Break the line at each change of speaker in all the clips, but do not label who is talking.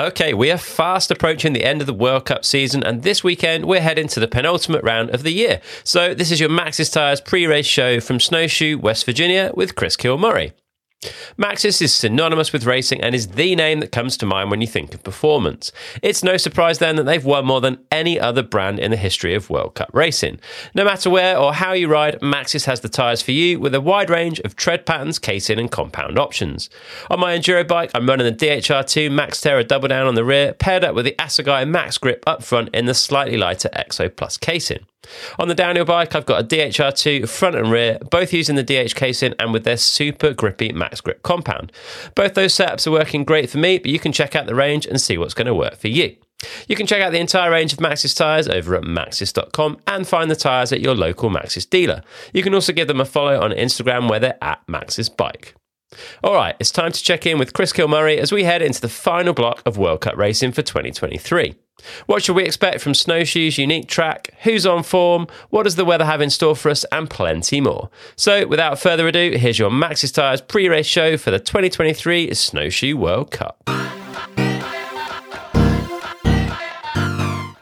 Okay, we are fast approaching the end of the World Cup season, and this weekend we're heading to the penultimate round of the year. So, this is your Maxxis Tires pre race show from Snowshoe, West Virginia, with Chris Kilmurray. Maxxis is synonymous with racing and is the name that comes to mind when you think of performance. It's no surprise then that they've won more than any other brand in the history of World Cup racing. No matter where or how you ride, Maxxis has the tyres for you with a wide range of tread patterns, casing, and compound options. On my enduro bike, I'm running the DHR2 MaxxTerra double down on the rear, paired up with the Assegai MaxxGrip up front in the slightly lighter Exo Plus casing. On the downhill bike, I've got a DHR2 front and rear, both using the DH casing and with their super grippy MaxxGrip compound. Both those setups are working great for me, but you can check out the range and see what's going to work for you. You can check out the entire range of Maxxis tyres over at maxxis.com and find the tyres at your local Maxxis dealer. You can also give them a follow on Instagram where they're at Maxxis Bike. All right, it's time to check in with Chris Kilmurray as we head into the final block of World Cup racing for 2023. What should we expect from Snowshoe's unique track? Who's on form? What does the weather have in store for us? And plenty more. So, without further ado, here's your Maxxis Tires pre race show for the 2023 Snowshoe World Cup.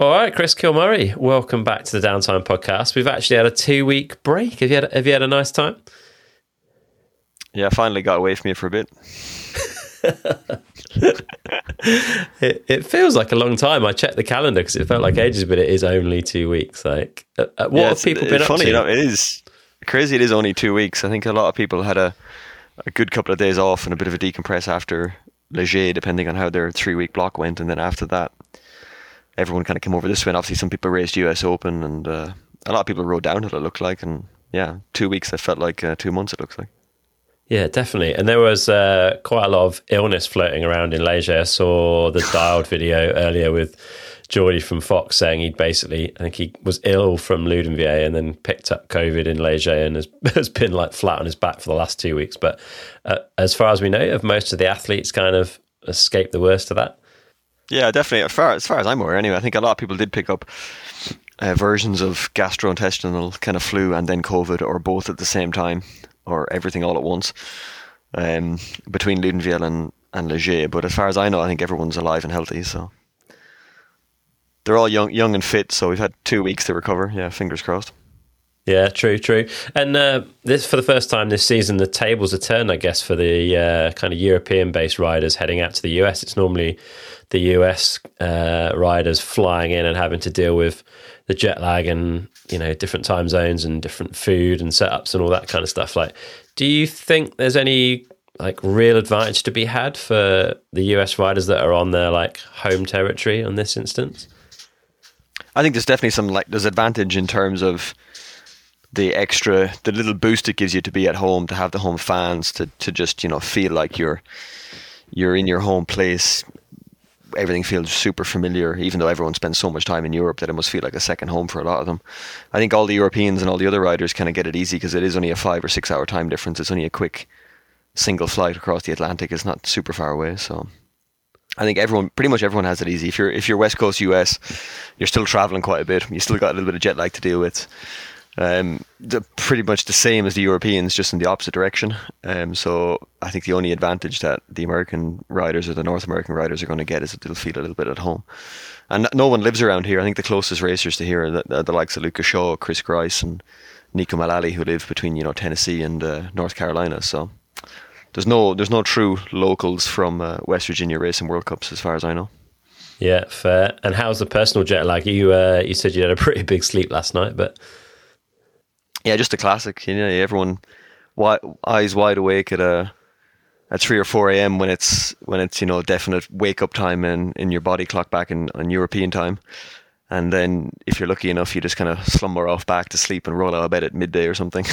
All right, Chris Kilmurray, welcome back to the Downtime Podcast. We've actually had a two week break. Have you had, have you had a nice time?
Yeah, I finally got away from you for a bit.
it, it, feels like a long time. I checked the calendar because it felt like ages, but it is only two weeks. Like, uh, uh what yeah, have people been
funny,
up to?
You know, it is crazy. It is only two weeks. I think a lot of people had a, a good couple of days off and a bit of a decompress after Les Gets, depending on how their three week block went, and then after that, everyone kind of came over this way. And obviously, some people raced US Open, and uh, a lot of people rode downhill. It looked like, and yeah, two weeks. I felt like uh, two months. It looks like.
Yeah, definitely. And there was uh, quite a lot of illness floating around in Les Gets. I saw the dialed video earlier with Geordie from Fox saying he'd basically, I think he was ill from Loudenvielle and then picked up COVID in Les Gets and has, has been like flat on his back for the last two weeks. But uh, as far as we know, have most of the athletes kind of escaped the worst of that?
Yeah, definitely. As far as, far as I'm aware, anyway, I think a lot of people did pick up uh, versions of gastrointestinal kind of flu and then COVID or both at the same time or everything all at once um, between Loudenvielle and, and Les Gets. But as far as I know, I think everyone's alive and healthy. So they're all young, young and fit. So we've had two weeks to recover. Yeah, fingers crossed.
Yeah, true, true. And uh, this for the first time this season, the tables are turned, I guess, for the uh, kind of European-based riders heading out to the US. It's normally the US uh, riders flying in and having to deal with the jet lag and you know different time zones and different food and setups and all that kind of stuff. Like, do you think there's any like real advantage to be had for the US riders that are on their like home territory on this instance?
I think there's definitely some like there's advantage in terms of the extra the little boost it gives you to be at home to have the home fans to to just you know feel like you're you're in your home place everything feels super familiar, even though everyone spends so much time in Europe that it must feel like a second home for a lot of them. I think all the Europeans and all the other riders kind of get it easy because it is only a five or six hour time difference. It's only a quick single flight across the Atlantic. It's not super far away, so. I think everyone, pretty much everyone, has it easy. If you're if you're West Coast US, you're still traveling quite a bit. You still got a little bit of jet lag to deal with um, pretty much the same as the Europeans, just in the opposite direction. Um, so I think the only advantage that the American riders or the North American riders are going to get is that they'll feel a little bit at home. And no one lives around here. I think the closest racers to here are the, the likes of Lucas Shaw, Chris Grice, and Neko Mulally, who live between you know Tennessee and uh, North Carolina. So there's no there's no true locals from uh, West Virginia racing World Cups, as far as I know.
Yeah, fair. And how's the personal jet lag? You uh, you said you had a pretty big sleep last night, but
yeah, just a classic. You know, everyone eyes wide awake at a at three or four a.m. when it's when it's you know definite wake up time in in your body clock back in on European time. And then, if you're lucky enough, you just kind of slumber off back to sleep and roll out of bed at midday or something.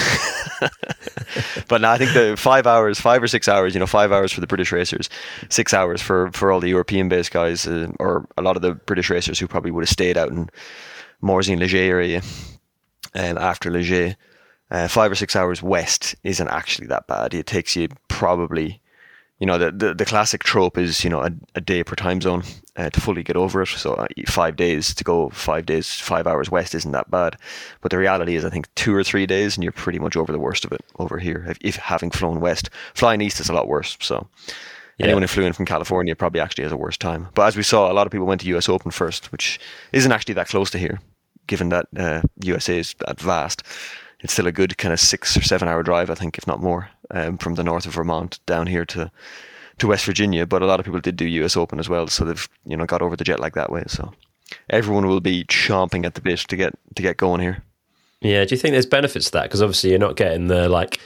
but now I think the five hours, five or six hours, you know, five hours for the British racers, six hours for, for all the European based guys, uh, or a lot of the British racers who probably would have stayed out in Morzine and Les Gets area um, after Les Gets. Uh, five or six hours west isn't actually that bad. It takes you probably, you know, the the, the classic trope is you know a, a day per time zone uh, to fully get over it. So uh, five days to go, five days, five hours west isn't that bad. But the reality is, I think two or three days, and you're pretty much over the worst of it over here. If, if having flown west, flying east is a lot worse. So
Yeah.
Anyone who flew in from California probably actually has a worse time. But as we saw, a lot of people went to US Open first, which isn't actually that close to here, given that uh, USA is that vast. It's still a good kind of six or seven hour drive, I think, if not more, um, from the north of Vermont down here to to West Virginia. But a lot of people did do US Open as well, so they've you know got over the jet lag that way. So everyone will be chomping at the bit to get to get going here.
Yeah, do you think there's benefits to that? Because obviously you're not getting the like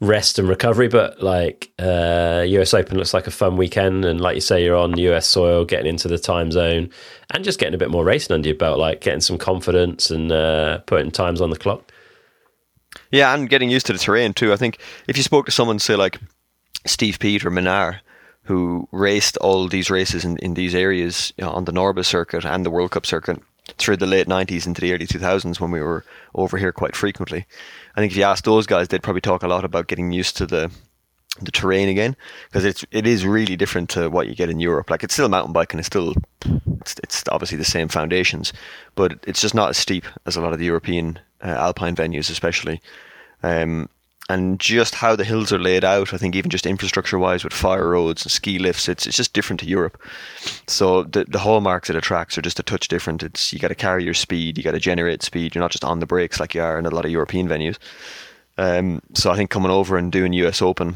rest and recovery, but like uh, US Open looks like a fun weekend, and like you say, you're on US soil, getting into the time zone, and just getting a bit more racing under your belt, like getting some confidence and uh, putting times on the clock.
Yeah, and getting used to the terrain too. I think if you spoke to someone, say like Steve Peat or Minnaar, who raced all these races in, in these areas you know, on the Norba circuit and the World Cup circuit through the late 90s into the early 2000s when we were over here quite frequently. I think if you ask those guys, they'd probably talk a lot about getting used to the the terrain again because it's it is really different to what you get in Europe. Like it's still mountain biking, it's still it's, it's obviously the same foundations, but it's just not as steep as a lot of the European uh, alpine venues, especially. Um, and just how the hills are laid out, I think even just infrastructure wise with fire roads and ski lifts, it's it's just different to Europe. So the the hallmarks of the tracks are just a touch different. It's you got to carry your speed, you got to generate speed. You're not just on the brakes like you are in a lot of European venues. Um, so I think coming over and doing US Open,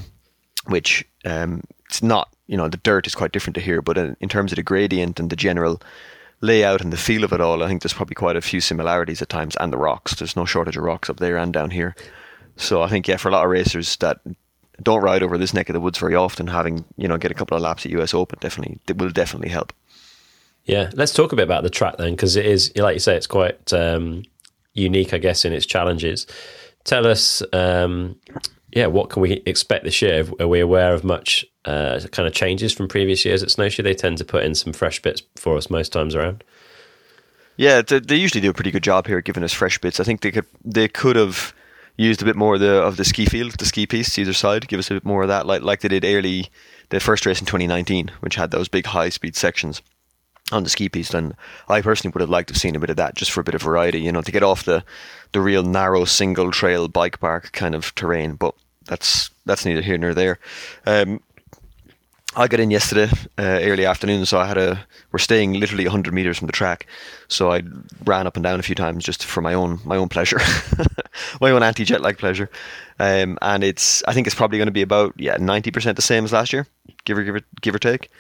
which um, it's not, you know, the dirt is quite different to here, but in, in terms of the gradient and the general layout and the feel of it all, I think there's probably quite a few similarities at times, and the rocks. There's no shortage of rocks up there and down here. So I think yeah, for a lot of racers that don't ride over this neck of the woods very often, having you know get a couple of laps at US Open definitely it will definitely help.
Yeah, let's talk a bit about the track then, because it is, like you say, it's quite um, unique, I guess, in its challenges. Tell us, um, yeah, what can we expect this year? Are we aware of much uh, kind of changes from previous years at Snowshoe? They tend to put in some fresh bits for us most times around.
Yeah, they, they usually do a pretty good job here, giving us fresh bits. I think they could they could have used a bit more of the of the ski field, the ski piece either side, give us a bit more of that, like like they did early the first race in 2019, which had those big high speed sections on the ski piece. And I personally would have liked to have seen a bit of that just for a bit of variety, you know, to get off the the real narrow single trail bike park kind of terrain. But that's that's neither here nor there. Um, I got in yesterday uh, early afternoon, so I had a. We're staying literally 100 meters from the track, so I ran up and down a few times just for my own my own pleasure, my own anti jet lag pleasure. Um, and it's I think it's probably going to be about yeah 90 percent the same as last year, give or give or, give or take.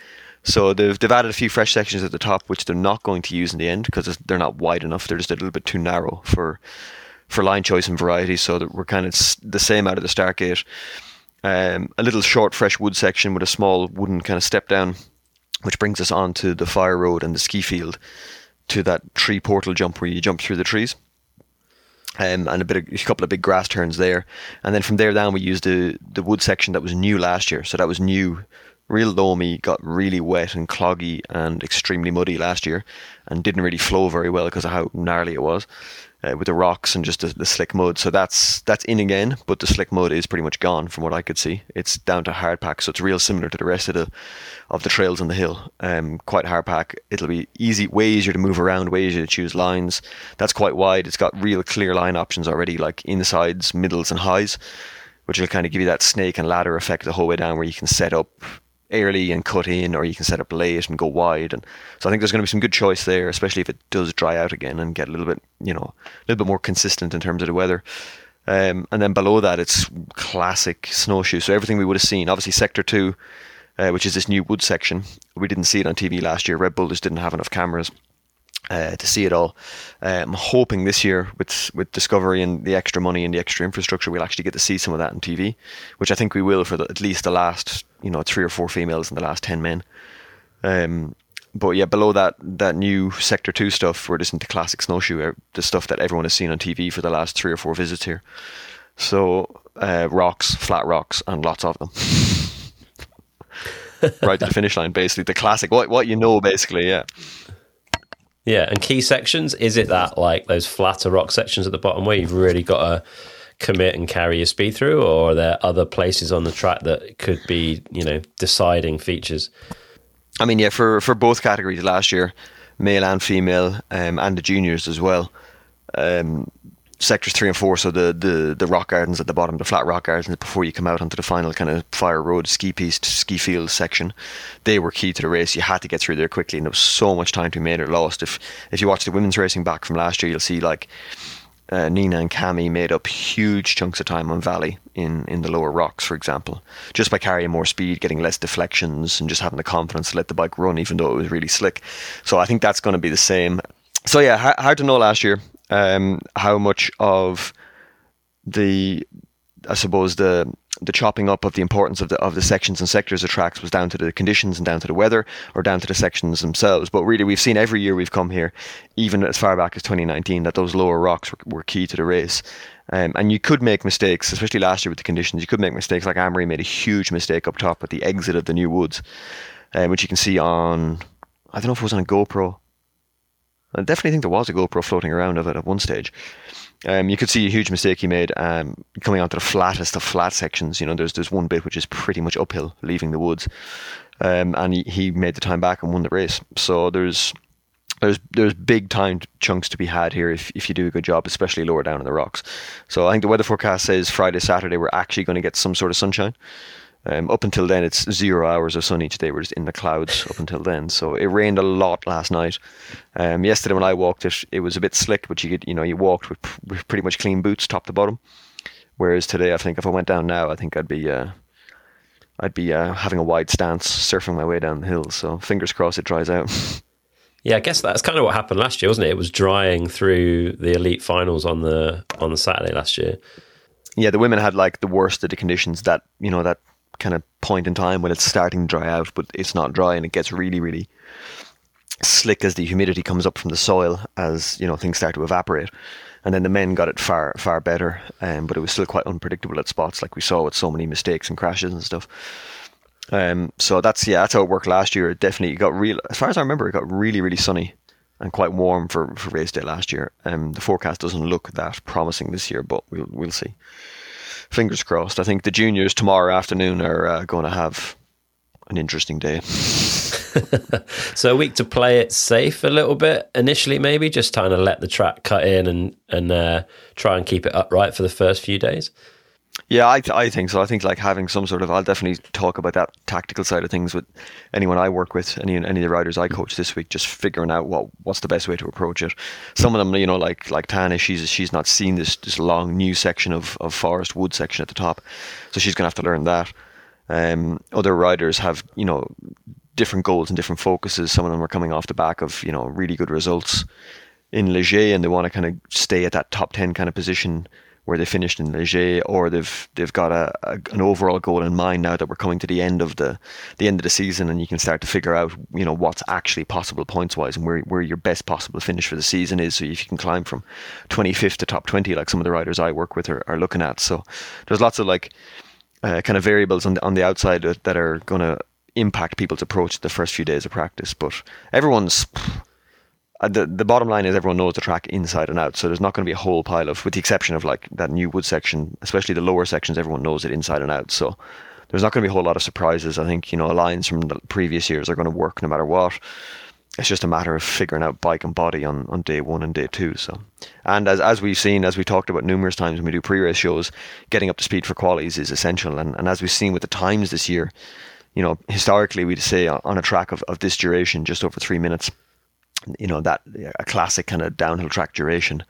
So they've they've added a few fresh sections at the top, which they're not going to use in the end because they're not wide enough. They're just a little bit too narrow for for line choice and variety. So we're kind of the same out of the start gate. Um, a little short fresh wood section with a small wooden kind of step down, which brings us on to the fire road and the ski field to that tree portal jump where you jump through the trees. Um, and a bit of, a couple of big grass turns there, and then from there down we used the the wood section that was new last year. So that was new, real loamy, got really wet and cloggy and extremely muddy last year, and didn't really flow very well because of how gnarly it was uh, with the rocks and just the, the, slick mud. So that's that's in again, but the slick mud is pretty much gone from what I could see. It's down to hard pack, so it's real similar to the rest of the of the trails on the hill. Um, quite hard pack. It'll be easy, way easier to move around, way easier to choose lines. That's quite wide. It's got real clear line options already, like insides, middles, and highs, which will kind of give you that snake and ladder effect the whole way down, where you can set up early and cut in, or you can set up late and go wide. And so I think there's going to be some good choice there, especially if it does dry out again and get a little bit, you know, a little bit more consistent in terms of the weather. Um, and then below that, it's classic snowshoe. So everything we would have seen, obviously Sector Two, uh, which is this new wood section. We didn't see it on TV last year. Red Bull just didn't have enough cameras. Uh, to see it all. Uh, I'm hoping this year with with Discovery and the extra money and the extra infrastructure, we'll actually get to see some of that on TV, which I think we will for the, at least the last you know three or four females and the last ten men. Um, but yeah, below that that new Sector Two stuff, we're just into classic snowshoe, uh, the stuff that everyone has seen on TV for the last three or four visits here. So uh, rocks, flat rocks, and lots of them. right to the finish line, basically the classic. What what you know, basically, yeah.
Yeah, and key sections is it that like those flatter rock sections at the bottom where you've really got to commit and carry your speed through, or are there other places on the track that could be you know deciding features?
I mean, yeah, for for both categories last year, male and female, um, and the juniors as well. Um, sectors three and four, so the, the the rock gardens at the bottom, the flat rock gardens before you come out onto the final kind of fire road ski piste ski field section, they were key to the race. You had to get through there quickly, and there was so much time to be made or lost. If if you watch the women's racing back from last year, you'll see like uh, Nina and Cami made up huge chunks of time on Vali in, in the lower rocks, for example, just by carrying more speed, getting less deflections, and just having the confidence to let the bike run, even though it was really slick. So I think that's going to be the same. So yeah, hard to know last year um, how much of the, I suppose the the chopping up of the importance of the of the sections and sectors of tracks was down to the conditions and down to the weather or down to the sections themselves. But really, we've seen every year we've come here, even as far back as 2019, that those lower rocks were, were key to the race. Um, and you could make mistakes, especially last year with the conditions. You could make mistakes. Like Amaury made a huge mistake up top at the exit of the new woods, um, which you can see on. I don't know if it was on a GoPro. I definitely think there was a GoPro floating around of it at one stage. Um, you could see a huge mistake he made um, coming onto the flattest of flat sections. You know, there's there's one bit which is pretty much uphill, leaving the woods, um, and he, he made the time back and won the race. So there's there's there's big time chunks to be had here if, if you do a good job, especially lower down in the rocks. So I think the weather forecast says Friday, Saturday we're actually going to get some sort of sunshine. Um, up until then, it's zero hours of sun each day. We're just in the clouds up until then. So it rained a lot last night. Um, yesterday when I walked it, it was a bit slick, but you could, you know, you walked with, with pretty much clean boots, top to bottom. Whereas today, I think if I went down now, I think I'd be, uh, I'd be uh, having a wide stance, surfing my way down the hill. So fingers crossed it dries out.
Yeah, I guess that's kind of what happened last year, wasn't it? It was drying through the elite finals on the on the Saturday last year.
Yeah, the women had like the worst of the conditions that you know that kind of point in time when it's starting to dry out, but it's not dry and it gets really, really slick as the humidity comes up from the soil as you know things start to evaporate. And then the men got it far, far better, um, but it was still quite unpredictable at spots, like we saw with so many mistakes and crashes and stuff. Um, so that's yeah, that's how it worked last year. It definitely got real. As far as I remember, it got really, really sunny and quite warm for, for race day last year. Um, the forecast doesn't look that promising this year, but we'll we'll see fingers crossed. I think the juniors tomorrow afternoon are uh, going to have an interesting day.
so a week to play it safe a little bit initially, maybe just trying to let the track cut in and and uh, try and keep it upright for the first few days.
Yeah, I, th- I think so. I think like having some sort of, I'll definitely talk about that tactical side of things with anyone I work with, any any of the riders I coach this week, just figuring out what what's the best way to approach it. Some of them, you know, like like Tana, she's she's not seen this this long new section of of forest wood section at the top, so she's gonna have to learn that. Um, other riders have you know different goals and different focuses. Some of them are coming off the back of you know really good results in Les Gets, and they want to kind of stay at that top ten kind of position where they finished in Les Gets, or they've they've got a, a, an overall goal in mind now that we're coming to the end of the the end of the season, and you can start to figure out you know what's actually possible points wise and where where your best possible finish for the season is. So if you can climb from 25th to top 20, like some of the riders I work with are, are looking at, so there's lots of like uh, kind of variables on the on the outside that are going to impact people's approach the first few days of practice. But everyone's uh, the the bottom line is everyone knows the track inside and out, so there's not going to be a whole pile of, with the exception of like that new wood section, especially the lower sections. Everyone knows it inside and out, so there's not going to be a whole lot of surprises. I think you know lines from the previous years are going to work no matter what. It's just a matter of figuring out bike and body on, on day one and day two. So, and as as we've seen, as we talked about numerous times when we do pre-race shows, getting up to speed for qualies is essential. And and as we've seen with the times this year, you know, historically we'd say on a track of, of this duration, just over three minutes you know that a classic kind of downhill track duration,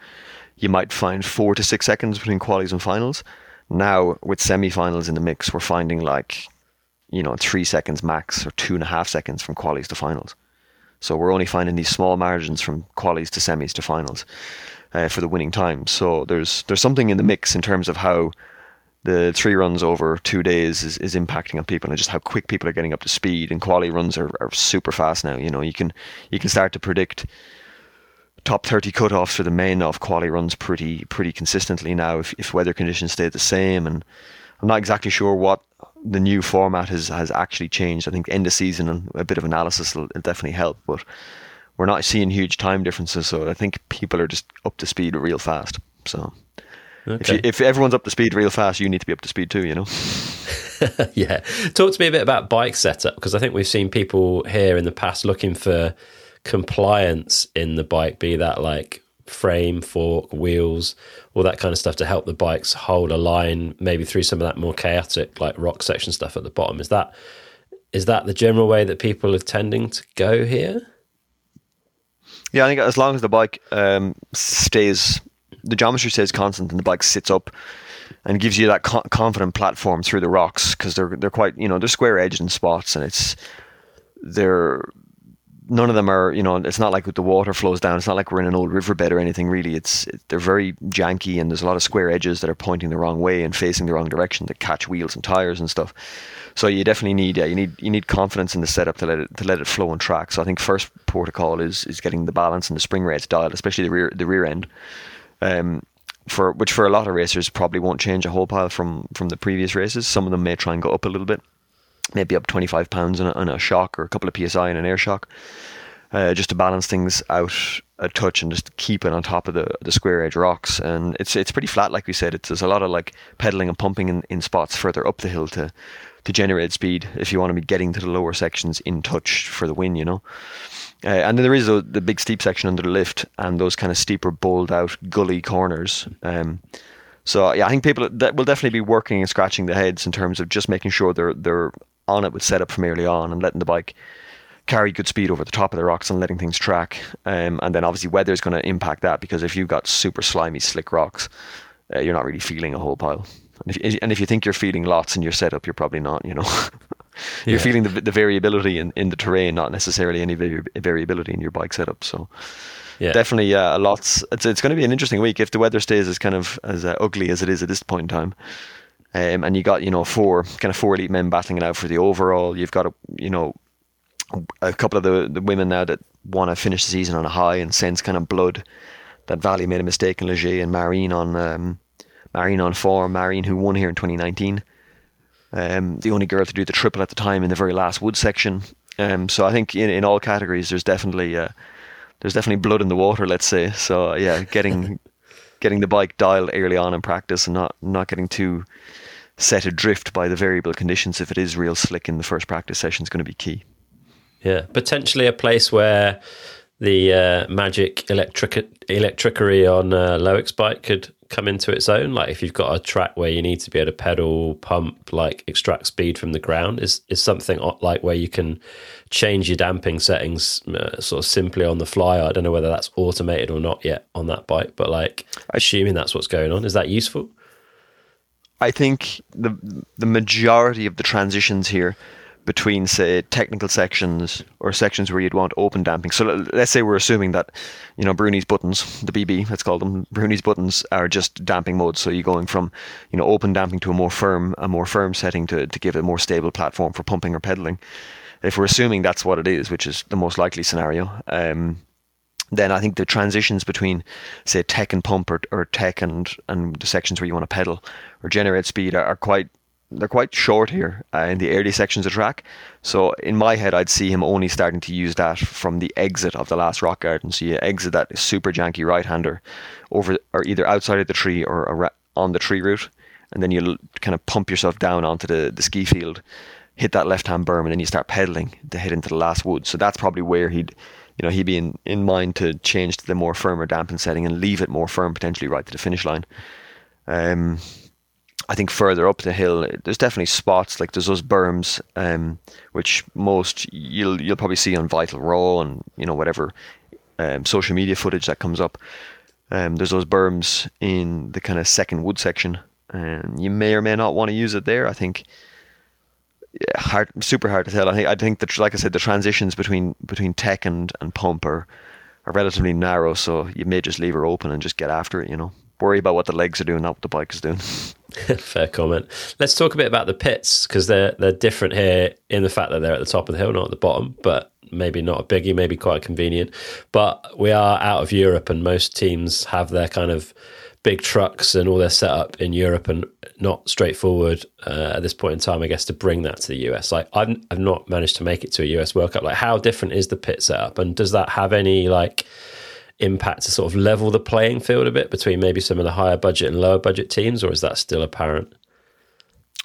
you might find four to six seconds between qualies and finals. Now with semi-finals in the mix, we're finding like you know three seconds max or two and a half seconds from qualies to finals. So we're only finding these small margins from qualies to semis to finals uh, for the winning time. So there's there's something in the mix in terms of how the three runs over two days is, is impacting on people and just how quick people are getting up to speed and quality runs are, are super fast now you know. You can you can start to predict top 30 cutoffs for the main of quality runs pretty pretty consistently now if, if weather conditions stay the same and I'm not exactly sure what the new format has has actually changed. I think end of season and a bit of analysis will definitely help but we're not seeing huge time differences so I think people are just up to speed real fast so Okay. If, you, if everyone's up to speed real fast, you need to be up to speed too, you know?
yeah. Talk to me a bit about bike setup because I think we've seen people here in the past looking for compliance in the bike, be that like frame, fork, wheels, all that kind of stuff to help the bikes hold a line, maybe through some of that more chaotic like rock section stuff at the bottom. Is that is that the general way that people are tending to go here?
Yeah, I think as long as the bike um, stays, the geometry stays constant and the bike sits up and gives you that co- confident platform through the rocks because they're they're quite you know they're square edged in spots and it's they're none of them are you know it's not like the water flows down it's not like we're in an old riverbed or anything really. It's it, they're very janky and there's a lot of square edges that are pointing the wrong way and facing the wrong direction that catch wheels and tires and stuff. So you definitely need yeah you need you need confidence in the setup to let it to let it flow and track. So i think first protocol is is getting the balance and the spring rates dialed especially the rear the rear end um, for which for a lot of racers probably won't change a whole pile from from the previous races some of them may try and go up a little bit maybe up 25 pounds on a, on a shock or a couple of psi in an air shock, uh, just to balance things out a touch and just keep it on top of the, the square edge rocks. And it's it's pretty flat, like we said. It's, there's a lot of like pedaling and pumping in, in spots further up the hill to to generate speed if you want to be getting to the lower sections in touch for the win, you know. Uh, and then there is a, the big steep section under the lift and those kind of steeper, bowled out gully corners. Um, so yeah, I think people that will definitely be working and scratching their heads in terms of just making sure they're they're on it with setup from early on and letting the bike carry good speed over the top of the rocks and letting things track. Um, and then obviously weather is going to impact that because if you've got super slimy, slick rocks, uh, you're not really feeling a whole pile. And if, and if you think you're feeling lots in your setup, you're probably not. You know, you're yeah. feeling the, the variability in, in the terrain, not necessarily any variability in your bike setup. So. Yeah. Definitely, yeah, lots. It's it's going to be an interesting week if the weather stays as kind of as uh, ugly as it is at this point in time. Um, and you got you know four kind of four elite men battling it out for the overall. You've got a you know a couple of the, the women now that want to finish the season on a high and sense kind of blood that Vali made a mistake in Les Gets and Marine on um, Marine on form. Marine who won here in 2019. Um, the only girl to do the triple at the time in the very last wood section. Um, so I think in, in all categories there's definitely uh, there's definitely blood in the water. Let's say so. Yeah, getting getting the bike dialed early on in practice and not not getting too set adrift by the variable conditions if it is real slick in the first practice session is going to be key.
Yeah, potentially a place where the uh, magic electric electricery on a Loics bike could come into its own. Like if you've got a track where you need to be able to pedal, pump, like extract speed from the ground, is is something like where you can change your damping settings uh, sort of simply on the fly. I don't know whether that's automated or not yet on that bike, but like assuming that's what's going on, is that useful?
I think the the majority of the transitions here between say technical sections or sections where you'd want open damping. So let's say we're assuming that you know Bruni's buttons, the BB, let's call them Bruni's buttons, are just damping modes. So you're going from you know open damping to a more firm a more firm setting to to give a more stable platform for pumping or pedaling. If we're assuming that's what it is, which is the most likely scenario, um, then I think the transitions between, say, tech and pump or, or tech and, and the sections where you want to pedal or generate speed are, are quite they're quite short here uh, in the early sections of track. So in my head, I'd see him only starting to use that from the exit of the last rock garden. So you exit that super janky right hander over or either outside of the tree or on the tree route, and then you kind of pump yourself down onto the, the ski field, hit that left hand berm, and then you start pedaling to head into the last wood. So that's probably where he'd you know, he'd be in, in mind to change to the more firmer damping setting and leave it more firm potentially right to the finish line. Um, I think further up the hill, there's definitely spots like there's those berms, um, which most you'll you'll probably see on Vital Raw and you know whatever um, social media footage that comes up. Um, there's those berms in the kind of second wood section, and you may or may not want to use it there. I think yeah, hard, super hard to tell. I think I think that like I said, the transitions between between tech and and pump are are relatively narrow, so you may just leave her open and just get after it. You know, worry about what the legs are doing, not what the bike is doing.
Fair comment. Let's talk a bit about the pits because they're they're different here in the fact that they're at the top of the hill, not at the bottom, but maybe not a biggie, maybe quite convenient. But we are out of Europe, and most teams have their kind of big trucks and all their setup in Europe and not straightforward uh, at this point in time, I guess, to bring that to the US. Like, I've, I've not managed to make it to a US World Cup. Like, how different is the pit setup? And does that have any, like, impact to sort of level the playing field a bit between maybe some of the higher budget and lower budget teams, or is that still apparent?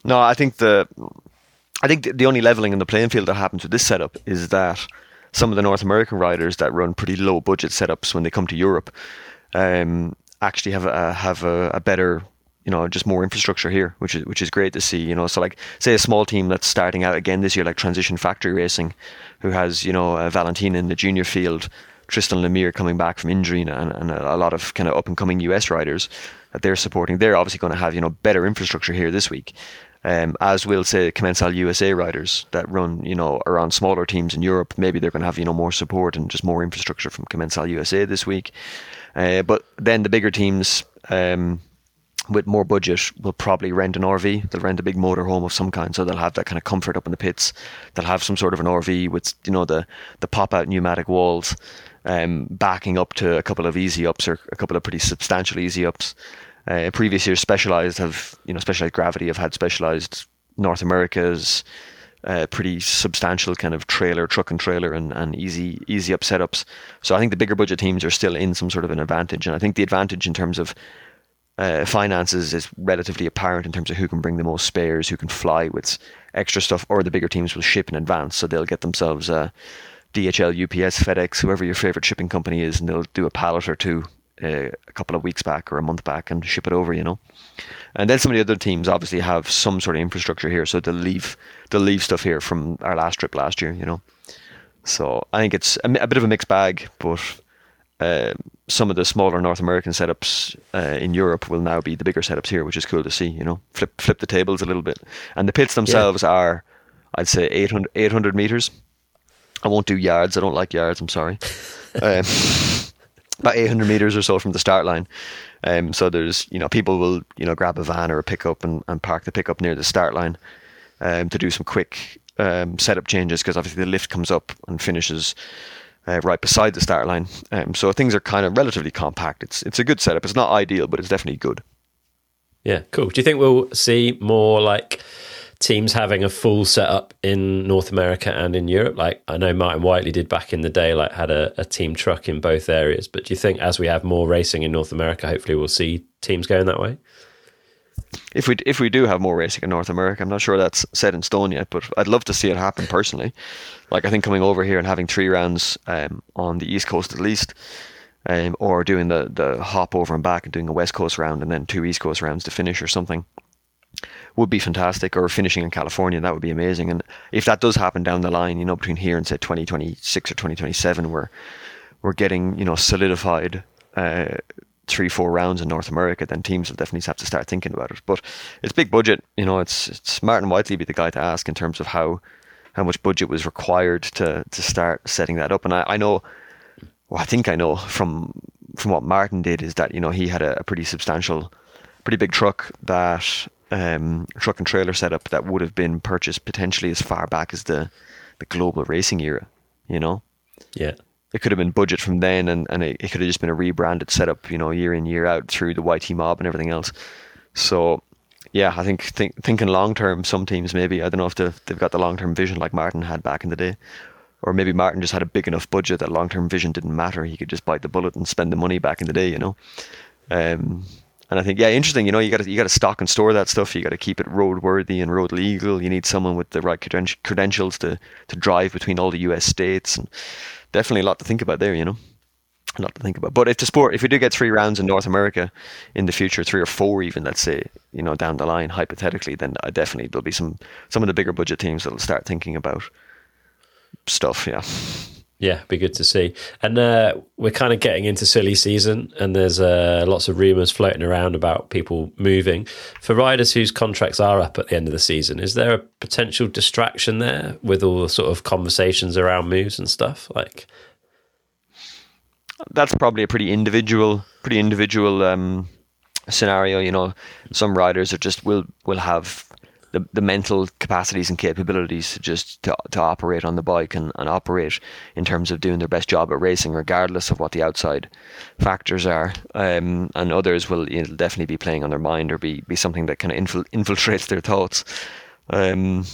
No, I think the I think the only leveling in the playing field that happens with this setup is that some of the North American riders that run pretty low budget setups when they come to Europe um, actually have a, have a, a better you know, just more infrastructure here, which is which is great to see. You know, so like say a small team that's starting out again this year, like Transition Factory Racing, who has you know uh, Valentina in the junior field, Tristan Lemire coming back from injury, and, and a lot of kind of up and coming US riders that they're supporting. They're obviously going to have you know better infrastructure here this week. Um, as will say Commencal USA riders that run, you know, around smaller teams in Europe. Maybe they're going to have, you know, more support and just more infrastructure from Commencal USA this week. Uh, but then the bigger teams, um, with more budget will probably rent an RV. They'll rent a big motorhome of some kind, so they'll have that kind of comfort up in the pits. They'll have some sort of an RV with you know the the pop out pneumatic walls, um, backing up to a couple of easy ups or a couple of pretty substantial easy ups. Uh, previous years, Specialized have you know Specialized Gravity have had Specialized North America's uh, pretty substantial kind of trailer, truck and trailer, and, and easy easy up setups. So I think the bigger budget teams are still in some sort of an advantage, and I think the advantage in terms of uh, finances is relatively apparent in terms of who can bring the most spares, who can fly with extra stuff, or the bigger teams will ship in advance. So they'll get themselves a DHL, UPS, FedEx, whoever your favorite shipping company is, and they'll do a pallet or two uh, a couple of weeks back or a month back and ship it over, you know. And then some of the other teams obviously have some sort of infrastructure here, so they'll leave they'll leave stuff here from our last trip last year, you know. So I think it's a, a bit of a mixed bag, but uh, some of the smaller North American setups uh, in Europe will now be the bigger setups here, which is cool to see. You know, flip flip the tables a little bit, and the pits themselves yeah. are, I'd say 800, 800 meters. I won't do yards. I don't like yards. I'm sorry. um, about 800 meters or so from the start line. Um, so there's, you know, people will, you know, grab a van or a pickup and, and park the pickup near the start line um, to do some quick um, setup changes because obviously the lift comes up and finishes uh, right beside the start line. Um, so things are kind of relatively compact. It's it's a good setup. It's not ideal, but it's definitely good.
Yeah, cool. Do you think we'll see more like teams having a full setup in North America and in Europe? Like I know Martin Whiteley did back in the day, like had a, a team truck in both areas. But do you think as we have more racing in North America, hopefully we'll see teams going that way?
if we if we do have more racing in North America, I'm not sure that's set in stone yet, but I'd love to see it happen personally. Like I think coming over here and having three rounds um, on the East Coast at least, um, or doing the the hop over and back and doing a West Coast round and then two East Coast rounds to finish or something would be fantastic. Or finishing in California, that would be amazing. And if that does happen down the line, you know, between here and say 2026 or 2027, where we're getting you know solidified. Uh, three, four rounds in North America, then teams will definitely have to start thinking about it. But it's big budget. You know, it's it's Martin Whiteley be the guy to ask in terms of how how much budget was required to to start setting that up. And I, I know, well, I think I know from from what Martin did is that you know he had a, a pretty substantial, pretty big truck that um, truck and trailer setup that would have been purchased potentially as far back as the the global racing era. You know.
Yeah
it could have been budget from then and, and it, it could have just been a rebranded setup, you know, year in, year out through the YT mob and everything else. So, yeah, I think, think thinking long term, some teams maybe, I don't know if they've, they've got the long term vision like Martin had back in the day. Or maybe Martin just had a big enough budget that long term vision didn't matter. He could just bite the bullet and spend the money back in the day, you know. Um, and I think, yeah, interesting. You know, you got to you got to stock and store that stuff. You got to keep it roadworthy and road legal. You need someone with the right credentials to to drive between all the U.S. states, and definitely a lot to think about there, you know. A lot to think about. But if the sport, if we do get three rounds in North America in the future, three or four even, let's say, you know, down the line, hypothetically, then I definitely there'll be some some of the bigger budget teams that'll start thinking about stuff. Yeah.
Yeah, be good to see. And uh, we're kind of getting into silly season, and there's uh, lots of rumours floating around about people moving. For riders whose contracts are up at the end of the season, is there a potential distraction there with all the sort of conversations around moves and stuff? Like,
that's probably a pretty individual, pretty individual um, scenario. You know, some riders are just will will have the, the mental capacities and capabilities to just to, to operate on the bike and, and operate in terms of doing their best job at racing, regardless of what the outside factors are. Um, and others will definitely be playing on their mind or be, be something that kind of infil- infiltrates their thoughts. Um,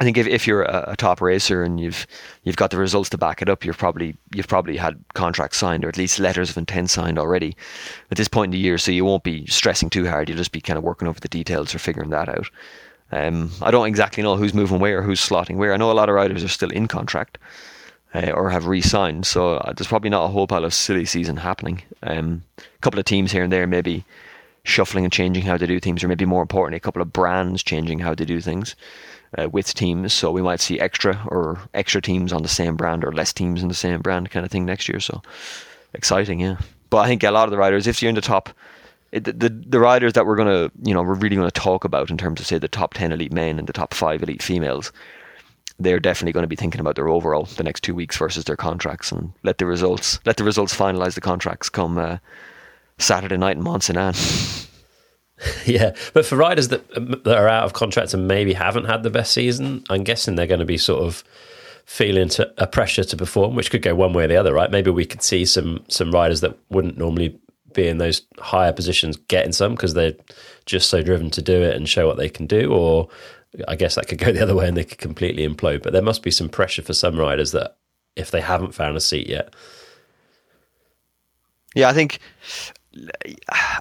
I think if, if you're a, a, top racer and you've you've got the results to back it up, you've probably you've probably had contracts signed or at least letters of intent signed already at this point in the year, so you won't be stressing too hard. You'll just be kind of working over the details or figuring that out. Um, I don't exactly know who's moving where, or who's slotting where. I know a lot of riders are still in contract. uh, or have re-signed. So uh, there's probably not a whole pile of silly season happening. Um, a couple of teams here and there maybe shuffling and changing how they do things, or maybe more importantly, a couple of brands changing how they do things uh, with teams. So we might see extra or extra teams on the same brand or less teams in the same brand kind of thing next year. So exciting, yeah. But I think a lot of the riders, if you're in the top, it, the the riders that we're gonna, you know, we're really gonna talk about in terms of say the top ten elite men and the top five elite females, they're definitely going to be thinking about their overall the next two weeks versus their contracts and let the results let the results finalize the contracts come uh, Saturday night in Mont Saint Anne.
Yeah, but for riders that that are out of contract and maybe haven't had the best season, I'm guessing they're going to be sort of feeling to, a pressure to perform, which could go one way or the other, right? Maybe we could see some some riders that wouldn't normally be in those higher positions getting some because they're just so driven to do it and show what they can do, or I guess that could go the other way and they could completely implode. But there must be some pressure for some riders that if they haven't found a seat yet.
Yeah, I think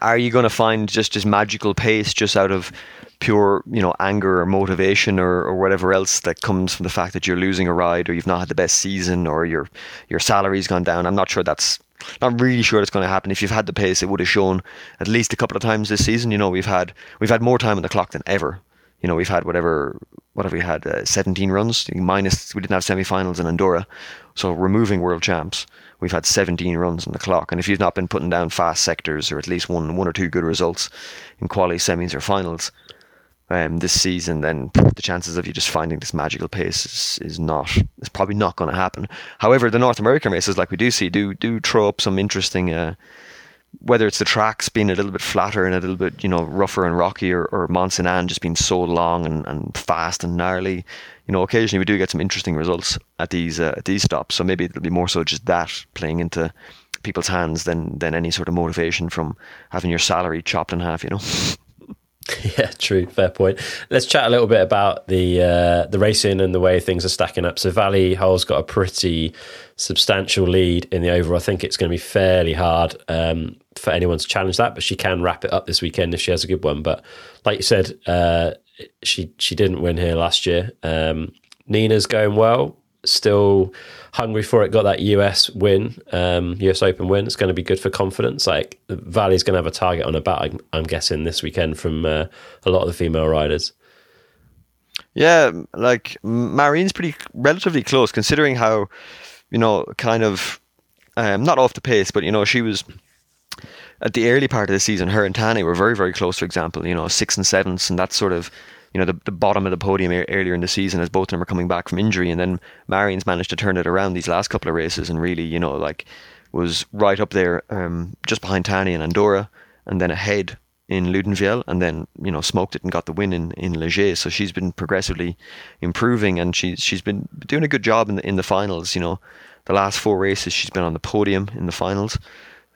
are you going to find just this magical pace just out of pure, you know, anger or motivation or, or whatever else that comes from the fact that you're losing a ride or you've not had the best season or your your salary's gone down? I'm not sure that's not really sure it's going to happen. If you've had the pace, it would have shown at least a couple of times this season. You know, we've had we've had more time on the clock than ever. You know, we've had whatever what have we had? Uh, 17 runs minus we didn't have semi-finals in Andorra, so removing world champs we've had 17 runs on the clock. And if you've not been putting down fast sectors or at least one one or two good results in quali semis or finals um, this season, then the chances of you just finding this magical pace is, is not is probably not going to happen. However, the North American races, like we do see, do do throw up some interesting. Uh, whether it's the tracks being a little bit flatter and a little bit, you know, rougher and rocky, or, or Mont Saint Anne just being so long and, and fast and gnarly, you know, occasionally we do get some interesting results at these uh, at these stops. So maybe it'll be more so just that playing into people's hands than than any sort of motivation from having your salary chopped in half. You know.
Yeah, true. Fair point. Let's chat a little bit about the uh, the racing and the way things are stacking up. So Vali Höll's got a pretty substantial lead in the over. I think it's going to be fairly hard um, for anyone to challenge that, but she can wrap it up this weekend if she has a good one. But like you said, uh, she she didn't win here last year. Um, Nina's going well, still hungry for it. Got that US win, um, US Open win. It's going to be good for confidence. Like Vali's going to have a target on her back. I'm, guessing this weekend from uh, a lot of the female riders.
Yeah, like Marine's pretty relatively close considering how you know kind of um, not off the pace, but you know she was at the early part of the season, her and Tani were very, very close, for example, you know, six and sevenths, and that sort of, you know, the, the bottom of the podium earlier in the season as both of them were coming back from injury. And then Marine's managed to turn it around these last couple of races and really, you know, like was right up there, um, just behind Tani and Andorra, and then ahead in Loudenvielle, and then, you know, smoked it and got the win in, in Les Gets. So she's been progressively improving and she's, she's been doing a good job in the, in the finals, you know. The last four races, she's been on the podium in the finals.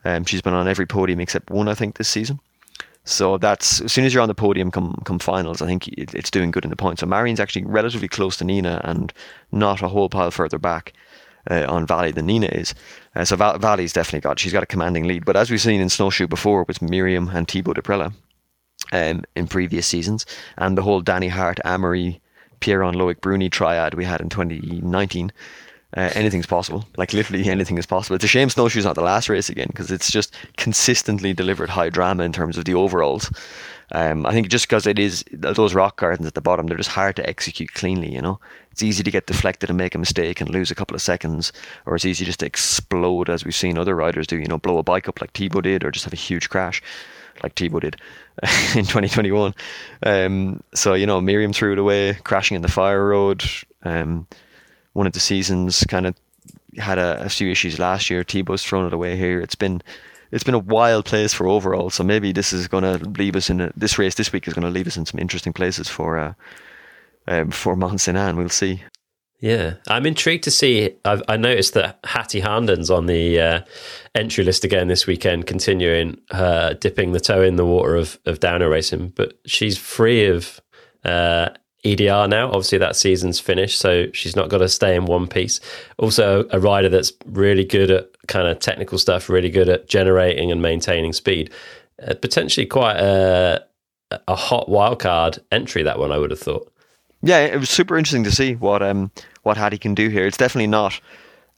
Um, she's been on every podium except one, I think, this season. So that's as soon as you're on the podium come come finals, I think it, it's doing good in the points. So Marine's actually relatively close to Nina and not a whole pile further back uh, on Vali than Nina is. Uh, so Val- Vali's definitely got she's got a commanding lead. But as we've seen in snowshoe before with Myriam and Thibaut Daprela um, in previous seasons, and the whole Danny Hart, Amaury, Pierron Loic Bruni triad we had in 2019 uh, anything's possible. Like literally anything is possible. It's a shame Snowshoe's not the last race again because it's just consistently delivered high drama in terms of the overalls. Um, I think just because it is those rock gardens at the bottom, they're just hard to execute cleanly. You know, it's easy to get deflected and make a mistake and lose a couple of seconds, or it's easy just to explode as we've seen other riders do. You know, blow a bike up like Thibaut did, or just have a huge crash like Thibaut did in 2021. Um, so you know, Myriam threw it away, crashing in the fire road. Um, one of the seasons kind of had a, a few issues last year. Thibaut's thrown it away here. It's been it's been a wild place for overall. So maybe this is going to leave us in a, this race this week is going to leave us in some interesting places for uh, um, for Mont Saint Anne. We'll see.
Yeah, I'm intrigued to see. I've, I noticed that Hattie Harnden's on the uh, entry list again this weekend, continuing her dipping the toe in the water of, of downhill racing, but she's free of uh, EDR now. Obviously, that season's finished, so she's not got to stay in one piece. Also, a rider that's really good at kind of technical stuff, really good at generating and maintaining speed. Uh, potentially quite a, a hot wildcard entry. That one, I would have thought.
Yeah, it was super interesting to see what um what Hattie can do here. It's definitely not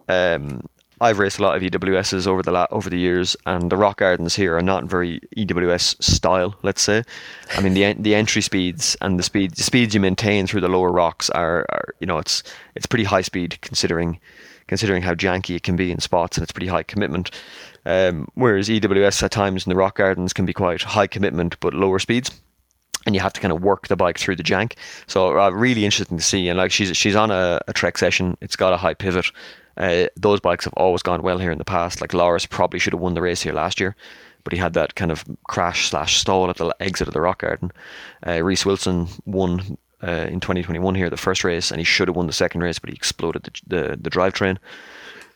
Um, I've raced a lot of EWSs over the la- over the years, and the rock gardens here are not very EWS style. Let's say, I mean the en- the entry speeds and the speed the speeds you maintain through the lower rocks are, are you know it's it's pretty high speed considering considering how janky it can be in spots, and it's pretty high commitment. Um, whereas EWS at times in the rock gardens can be quite high commitment but lower speeds and you have to kind of work the bike through the jank. So uh, really interesting to see. And like she's she's on a, a trek session. It's got a high pivot. Uh, those bikes have always gone well here in the past. Like Loris probably should have won the race here last year, but he had that kind of crash slash stall at the exit of the rock garden. Uh, Reece Wilson won uh, in 2021 here the first race, and he should have won the second race, but he exploded the the, the drivetrain.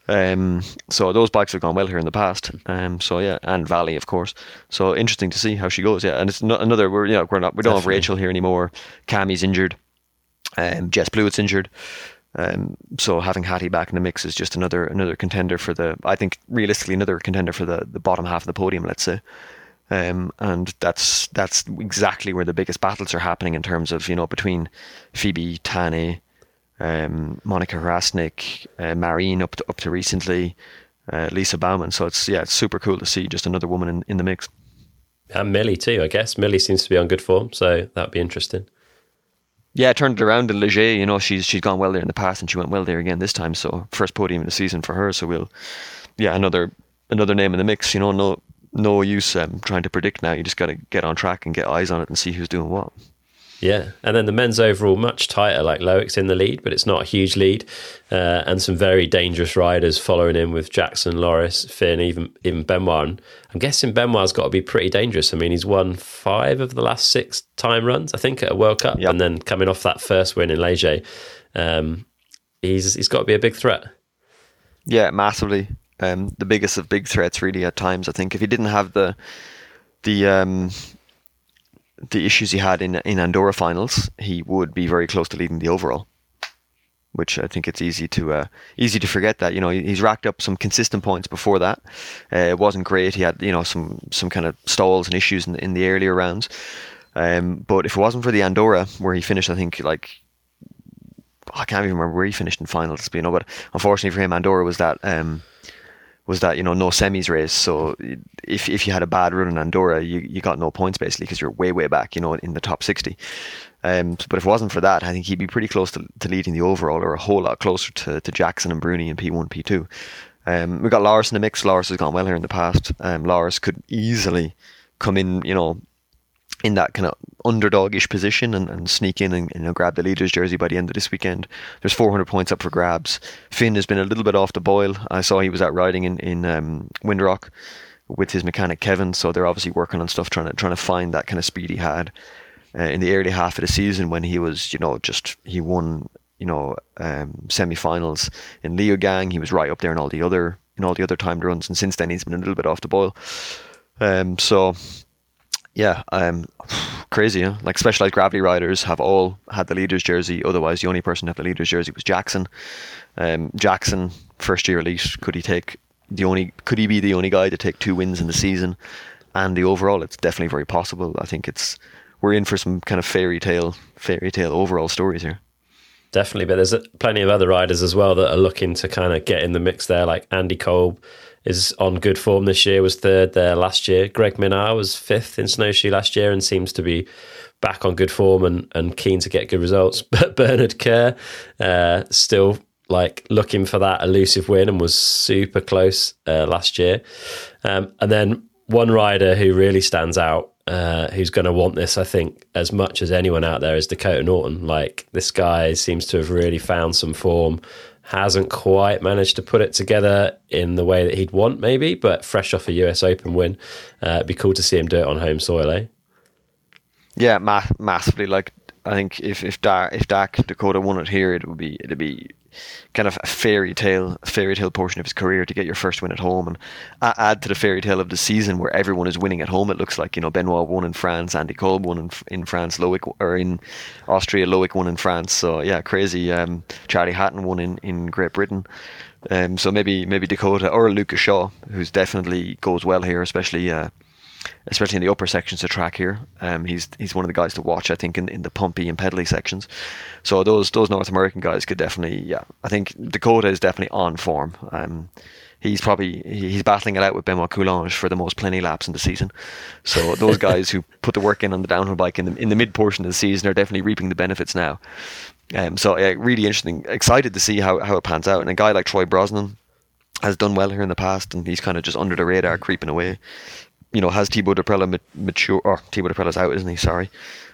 Um, so those bikes have gone well here in the past. Um, so yeah, and Vali of course. So interesting to see how she goes. Yeah, and it's no, another. We're you know we're not we don't
Definitely.
have Rachel here anymore. Cammy's injured. Um, Jess Blewitt's injured. Um, so having Hattie back in the mix is just another another contender for the. I think realistically another contender for the the bottom half of the podium. Let's say. Um, and that's that's exactly where the biggest battles are happening in terms of you know between Phoebe Tane, um, Monika Hrastnik, uh, Marine up to, up to recently, uh, Lisa Baumann. So it's yeah, it's super cool to see just another woman in, in the mix.
And Millie too, I guess. Millie seems to be on good form, so that'd be interesting.
Yeah, turned it around in Les Gets. You know, she's she's gone well there in the past, and she went well there again this time. So first podium in the season for her. So we'll, yeah, another another name in the mix. You know, no no use um, trying to predict now. You just got to get on track and get eyes on it and see who's doing what.
Yeah, and then the men's overall much tighter. Like Loic's in the lead, but it's not a huge lead, uh, and some very dangerous riders following in with Jackson, Loris, Finn, even even Benoit. I'm guessing Benoit's got to be pretty dangerous. I mean, he's won five of the last six time runs, I think, at a World Cup,
Yep.
and then coming off that first win in Les Gets, um, he's he's got to be a big threat.
Yeah, massively. Um, the biggest of big threats, really. At times, I think if he didn't have the the um, the issues he had in in Andorra finals, he would be very close to leading the overall. Which I think it's easy to uh, easy to forget that you know he's racked up some consistent points before that. Uh, it wasn't great. He had you know some some kind of stalls and issues in, in the earlier rounds. Um, but if it wasn't for the Andorra, where he finished, I think like I can't even remember where he finished in finals, but you know, but unfortunately for him, Andorra was that um, was that you know no semis race. So if if you had a bad run in Andorra, you, you got no points basically because you're way way back, you know, in the top sixty. Um, but if it wasn't for that, I think he'd be pretty close to, to leading the overall, or a whole lot closer to, to Jackson and Bruni in P one P two. Um, we got Lars in the mix. Lars has gone well here in the past. Um, Lars could easily come in, you know, in that kind of underdogish position and, and sneak in and know grab the leader's jersey by the end of this weekend. There's 400 points up for grabs. Finn has been a little bit off the boil. I saw he was out riding in in um, Windrock with his mechanic Kevin, so they're obviously working on stuff trying to trying to find that kind of speed he had uh, in the early half of the season when he was you know just he won you know um, semi-finals in Leogang. He was right up there in all the other in all the other timed runs, and since then he's been a little bit off the boil. Um, so yeah, um, crazy. Huh? Like specialized gravity riders have all had the leader's jersey. Otherwise, the only person have the leader's jersey was Jackson. Um, Jackson, first year elite, could he take the only? Could he be the only guy to take two wins in the season and the overall? It's definitely very possible. I think it's we're in for some kind of fairy tale, fairy tale overall stories here.
Definitely, but there's plenty of other riders as well that are looking to kind of get in the mix there. Like Andy Kolb is on good form this year, was third there last year. Greg Minnaar was fifth in snowshoe last year and seems to be back on good form and, and keen to get good results. But Bernard Kerr uh, still like looking for that elusive win and was super close uh, last year. Um, and then one rider who really stands out uh, who's going to want this, I think, as much as anyone out there is Dakota Norton. Like this guy seems to have really found some form. Hasn't quite managed to put it together in the way that he'd want, maybe, but fresh off a US Open win, uh, it'd be cool to see him do it on home soil, eh?
Yeah, ma- massively. Like I think if if Dak if Dak Dakota won it here, it would be it'd be kind of a fairy tale fairy tale portion of his career to get your first win at home and add to the fairy tale of the season where everyone is winning at home. It looks like you know Benoit won in France, Andy Kolb won in, in France, Loic or in Austria, Loic won in France. So yeah, crazy. Um, Charlie Hatton won in in Great Britain. Um, so maybe maybe Dakota or Luca Shaw, who's definitely goes well here, especially. Uh, especially in the upper sections of track here. Um, he's he's one of the guys to watch, I think, in, in the pumpy and pedally sections. So those those North American guys could definitely, yeah. I think Dakota is definitely on form. Um, he's probably he's battling it out with Benoit Coulanges for the most plenty laps in the season. So those guys who put the work in on the downhill bike in the in the mid portion of the season are definitely reaping the benefits now. Um, so yeah, really interesting. Excited to see how, how it pans out. And a guy like Troy Brosnan has done well here in the past, and he's kind of just under the radar, creeping away. You know, has Thibaut Daprela mature? Or Thibaut Daprela's out, isn't he? Sorry,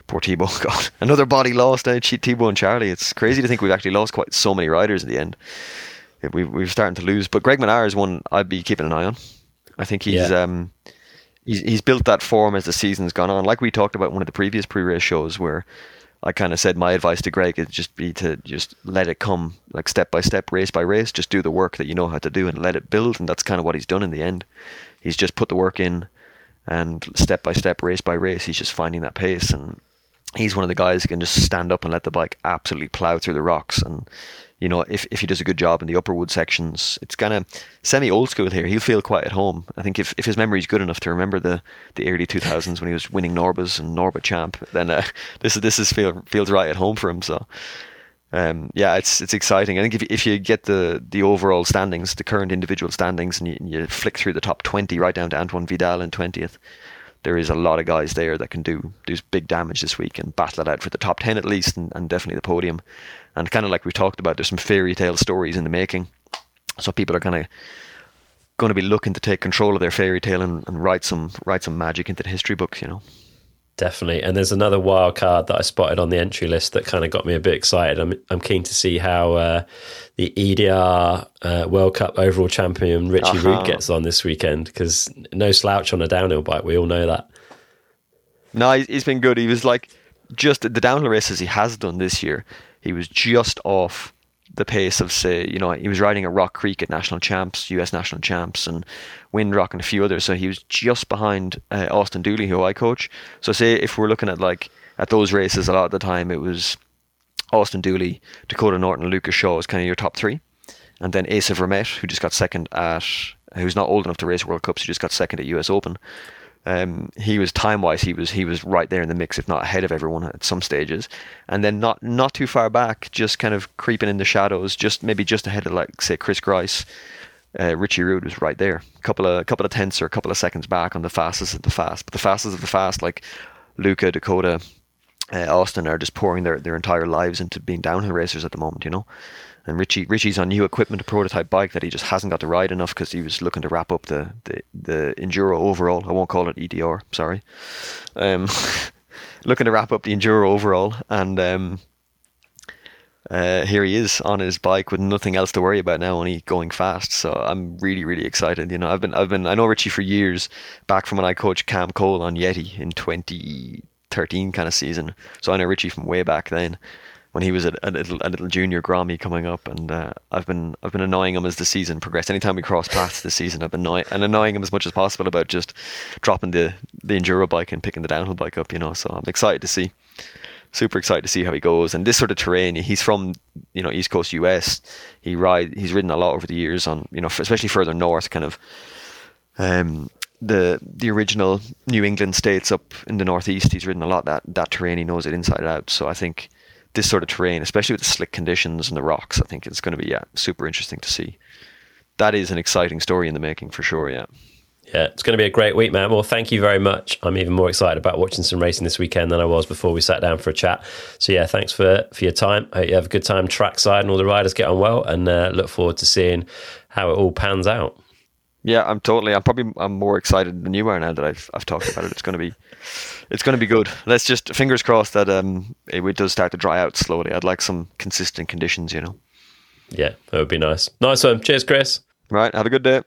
poor Thibaut. God, another body lost. Now, Thibaut and Charlie. It's crazy to think we've actually lost quite so many riders in the end. We we've starting to lose, but Greg Minnaar is one I'd be keeping an eye on. I think he's yeah. um, he's he's built that form as the season's gone on. Like we talked about one of the previous pre-race shows, where I kind of said my advice to Greg is just be to just let it come, like step by step, race by race. Just do the work that you know how to do and let it build. And that's kind of what he's done in the end. He's just put the work in, and step by step, race by race, he's just finding that pace. And he's one of the guys who can just stand up and let the bike absolutely plow through the rocks. And you know, if, if he does a good job in the upper wood sections, it's kind of semi old school here. He'll feel quite at home. I think if, if his memory is good enough to remember the, the early 2000s when he was winning Norbas and Norba champ, then uh, this is this is feel, feels right at home for him. So. Um, yeah, it's it's exciting. I think if if you get the the overall standings, the current individual standings, and you, and you flick through the top twenty right down to Antoine Vidal in twentieth, there is a lot of guys there that can do do big damage this week and battle it out for the top ten at least, and, and definitely the podium. And kind of like we talked about, there's some fairy tale stories in the making. So people are kind of going to be looking to take control of their fairy tale and, and write some write some magic into the history books, you know.
Definitely, and there's another wild card that I spotted on the entry list that kind of got me a bit excited. I'm I'm keen to see how uh, the EDR uh, World Cup overall champion Richie uh-huh. Rude gets on this weekend because no slouch on a downhill bike. We all know that.
No, he's been good. He was like just the downhill races he has done this year he was just off the pace of say you know he was riding at Rock Creek at national champs, U.S. national champs, and Windrock and a few others. So he was just behind uh, Austin Dooley, who I coach. So say if we're looking at like at those races, a lot of the time it was Austin Dooley, Dakota Norton, Luca Shaw was kind of your top three, and then Asa Vermette, who just got second at who's not old enough to race World Cups, who just got second at US Open. Um, he was time wise, he was he was right there in the mix, if not ahead of everyone at some stages, and then not not too far back, just kind of creeping in the shadows, just maybe just ahead of like say Chris Grice. Uh, Richie Rude was right there, a couple of a couple of tenths or a couple of seconds back on the fastest of the fast, but the fastest of the fast, like Luca, Dakota, uh, Austin, are just pouring their their entire lives into being downhill racers at the moment, you know. And Richie Richie's on new equipment, a prototype bike that he just hasn't got to ride enough because he was looking to wrap up the, the, the enduro overall. I won't call it EDR, sorry. Um, looking to wrap up the enduro overall, and um, uh, here he is on his bike with nothing else to worry about now, only going fast. So I'm really, really excited. You know, I've been, I've been, I know Richie for years, back from when I coached Cam Cole on Yeti in 2013 kind of season. So I know Richie from way back then when he was a, a little a little junior Grammy coming up, and uh, I've been I've been annoying him as the season progressed. Anytime we cross paths this season, I've been annoy- and annoying him as much as possible about just dropping the the enduro bike and picking the downhill bike up. You know, so I'm excited to see, super excited to see how he goes. And this sort of terrain, he's from you know East Coast US. He ride he's ridden a lot over the years on you know especially further north, kind of. Um, the the original New England states up in the northeast, he's ridden a lot that that terrain. He knows it inside out. So I think this sort of terrain, especially with the slick conditions and the rocks, I think it's going to be yeah super interesting to see. That is an exciting story in the making for sure. Yeah.
Yeah, it's going to be a great week, man. Well, thank you very much. I'm even more excited about watching some racing this weekend than I was before we sat down for a chat. So, yeah, thanks for for your time. I hope you have a good time trackside and all the riders get on well, and uh, look forward to seeing how it all pans out.
Yeah, I'm totally. I'm probably I'm more excited than you are now that I've I've talked about it. It's going to be it's going to be good. Let's just fingers crossed that um it, it does start to dry out slowly. I'd like some consistent conditions, you know.
Yeah, that would be nice. Nice one. Cheers, Chris.
Right. Have a good day.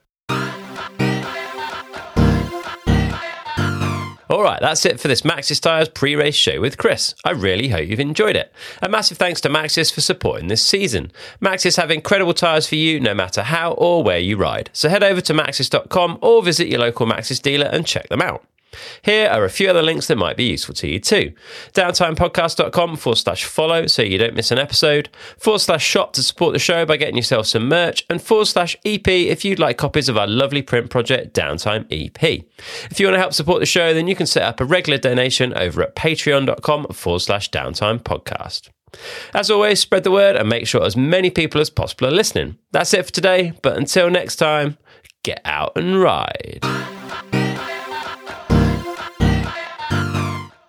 All right, that's it for this Maxxis Tires pre race show with Chris. I really hope you've enjoyed it. A massive thanks to Maxxis for supporting this season. Maxxis have incredible tyres for you no matter how or where you ride. So head over to maxxis.com or visit your local Maxxis dealer and check them out. Here are a few other links that might be useful to you too. Downtimepodcast.com forward slash follow so you don't miss an episode, forward slash shop to support the show by getting yourself some merch, and forward slash EP if you'd like copies of our lovely print project, Downtime EP. If you want to help support the show, then you can set up a regular donation over at patreon.com forward slash downtime podcast. As always, spread the word and make sure as many people as possible are listening. That's it for today, but until next time, get out and ride.